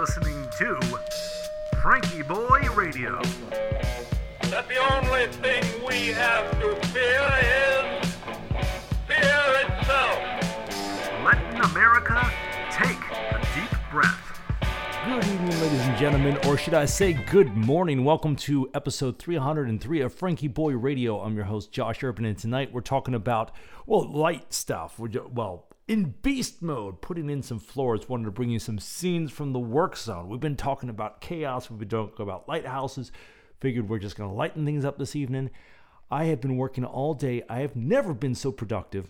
listening to FrankieBoi Radio. that the only thing we have to fear is fear itself. Letting America take a deep breath. Good evening, ladies and gentlemen, or should I say good morning. Welcome to episode 303 of FrankieBoi Radio. I'm your host, Josh Urban, and tonight we're talking about, well, light stuff. We're, well, in beast mode, putting in some floors. Wanted to bring you some scenes from the work zone. We've been talking about chaos, we've been talking about lighthouses. Figured we're just going to lighten things up this evening. I have been working all day. I have never been so productive.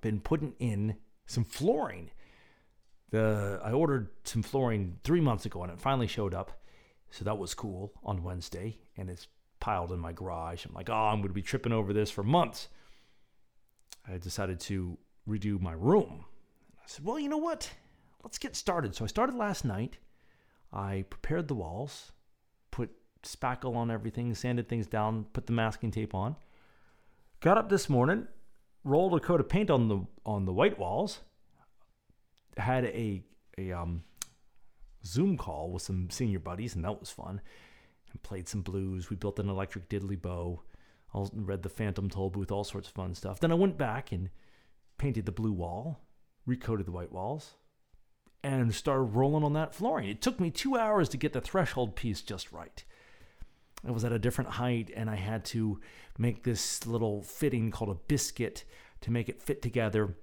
Been putting in some flooring. The I ordered some flooring three months ago and it finally showed up. So that was cool on Wednesday, and it's piled in my garage. I'm like, oh, I'm going to be tripping over this for months. I decided to redo my room. I said, well, you know what? Let's get started. So I started last night. I prepared the walls, put spackle on everything, sanded things down, put the masking tape on. Got up this morning, rolled a coat of paint on the on the white walls, had a a um, Zoom call with some senior buddies, and that was fun. And played some blues. We built an electric diddly bow. I read the Phantom Tollbooth, all sorts of fun stuff. Then I went back and painted the blue wall, recoated the white walls, and started rolling on that flooring. It took me two hours to get the threshold piece just right. It was at a different height, and I had to make this little fitting called a biscuit to make it fit together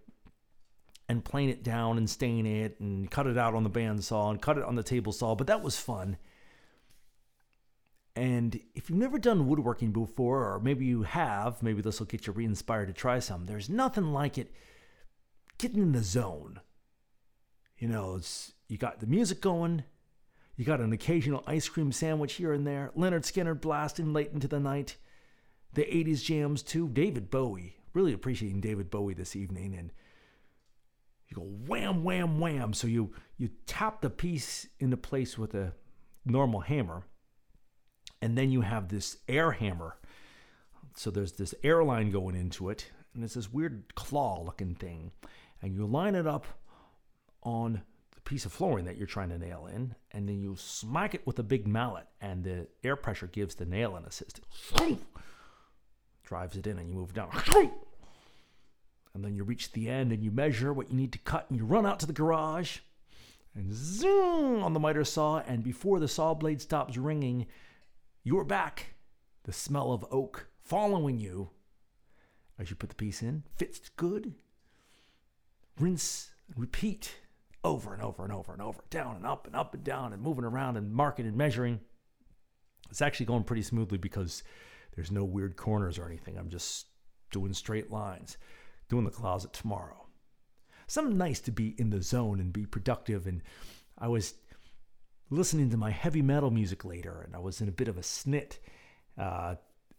and plane it down and stain it and cut it out on the bandsaw and cut it on the table saw. But that was fun. And if you've never done woodworking before, or maybe you have, maybe this will get you re inspired to try some. There's nothing like it getting in the zone. You know, it's you got the music going, you got an occasional ice cream sandwich here and there, Lynyrd Skynyrd blasting late into the night, the 80s jams too, David Bowie. Really appreciating David Bowie this evening. And you go wham, wham, wham. So you, you tap the piece into place with a normal hammer and then you have this air hammer. So there's this airline going into it, and it's this weird claw looking thing. And you line it up on the piece of flooring that you're trying to nail in, and then you smack it with a big mallet, and the air pressure gives the nail an assist. Drives it in, and you move down. And then you reach the end and you measure what you need to cut, and you run out to the garage and zoom on the miter saw. And before the saw blade stops ringing, you're back. The smell of oak following you as you put the piece in. Fits good. Rinse, and repeat over and over and over and over, down and up and up and down and moving around and marking and measuring. It's actually going pretty smoothly because there's no weird corners or anything. I'm just doing straight lines, doing the closet tomorrow. Something nice to be in the zone and be productive. And I was listening to my heavy metal music later, and I was in a bit of a snit, uh,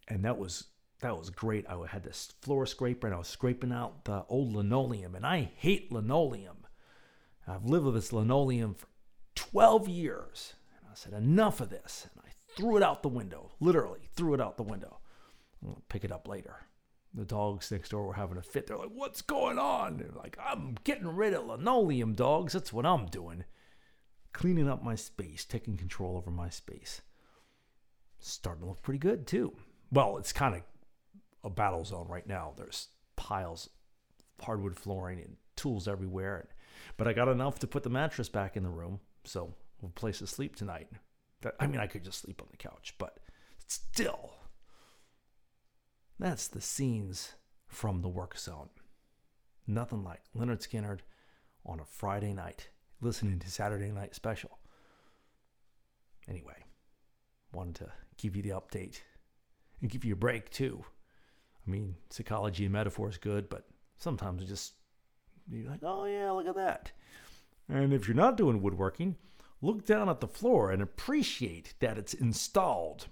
and that was that was great. I had this floor scraper, and I was scraping out the old linoleum, and I hate linoleum. I've lived with this linoleum for 12 years, and I said enough of this, and I threw it out the window, literally threw it out the window. I'll pick it up later. The dogs next door were having a fit. They're like, "What's going on?" They're like, "I'm getting rid of linoleum, dogs. That's what I'm doing." Cleaning up my space, taking control over my space. Starting to look pretty good too. Well, it's kind of a battle zone right now. There's piles of hardwood flooring and tools everywhere. But I got enough to put the mattress back in the room, so we'll place to sleep tonight. I mean, I could just sleep on the couch, but still, that's the scenes from the work zone. Nothing like Lynyrd Skynyrd on a Friday night listening to Saturday Night Special. Anyway, wanted to give you the update and give you a break too. I mean, psychology and metaphor is good, but sometimes it just you're like, oh yeah, look at that. And if you're not doing woodworking, look down at the floor and appreciate that it's installed.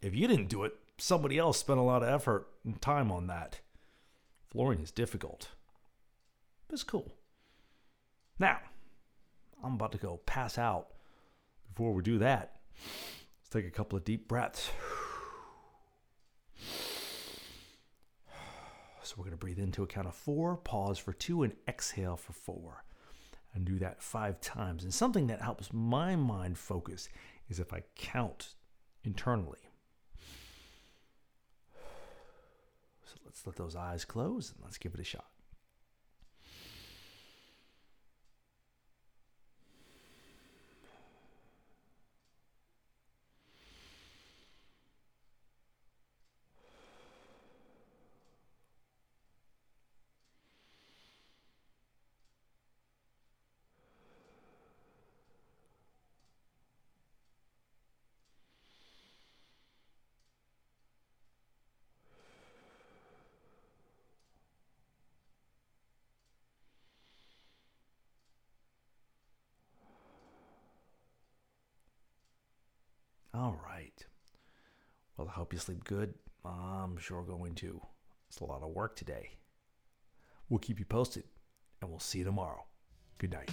If you didn't do it, somebody else spent a lot of effort and time on that. Flooring is difficult. But it's cool. Now, I'm about to go pass out. Before we do that, let's take a couple of deep breaths. So we're going to breathe into a count of four, pause for two, and exhale for four. and do that five times. And something that helps my mind focus is if I count internally. So let's let those eyes close and let's give it a shot. All right. Well, I hope you sleep good. I'm sure going to. It's a lot of work today. We'll keep you posted, and we'll see you tomorrow. Good night.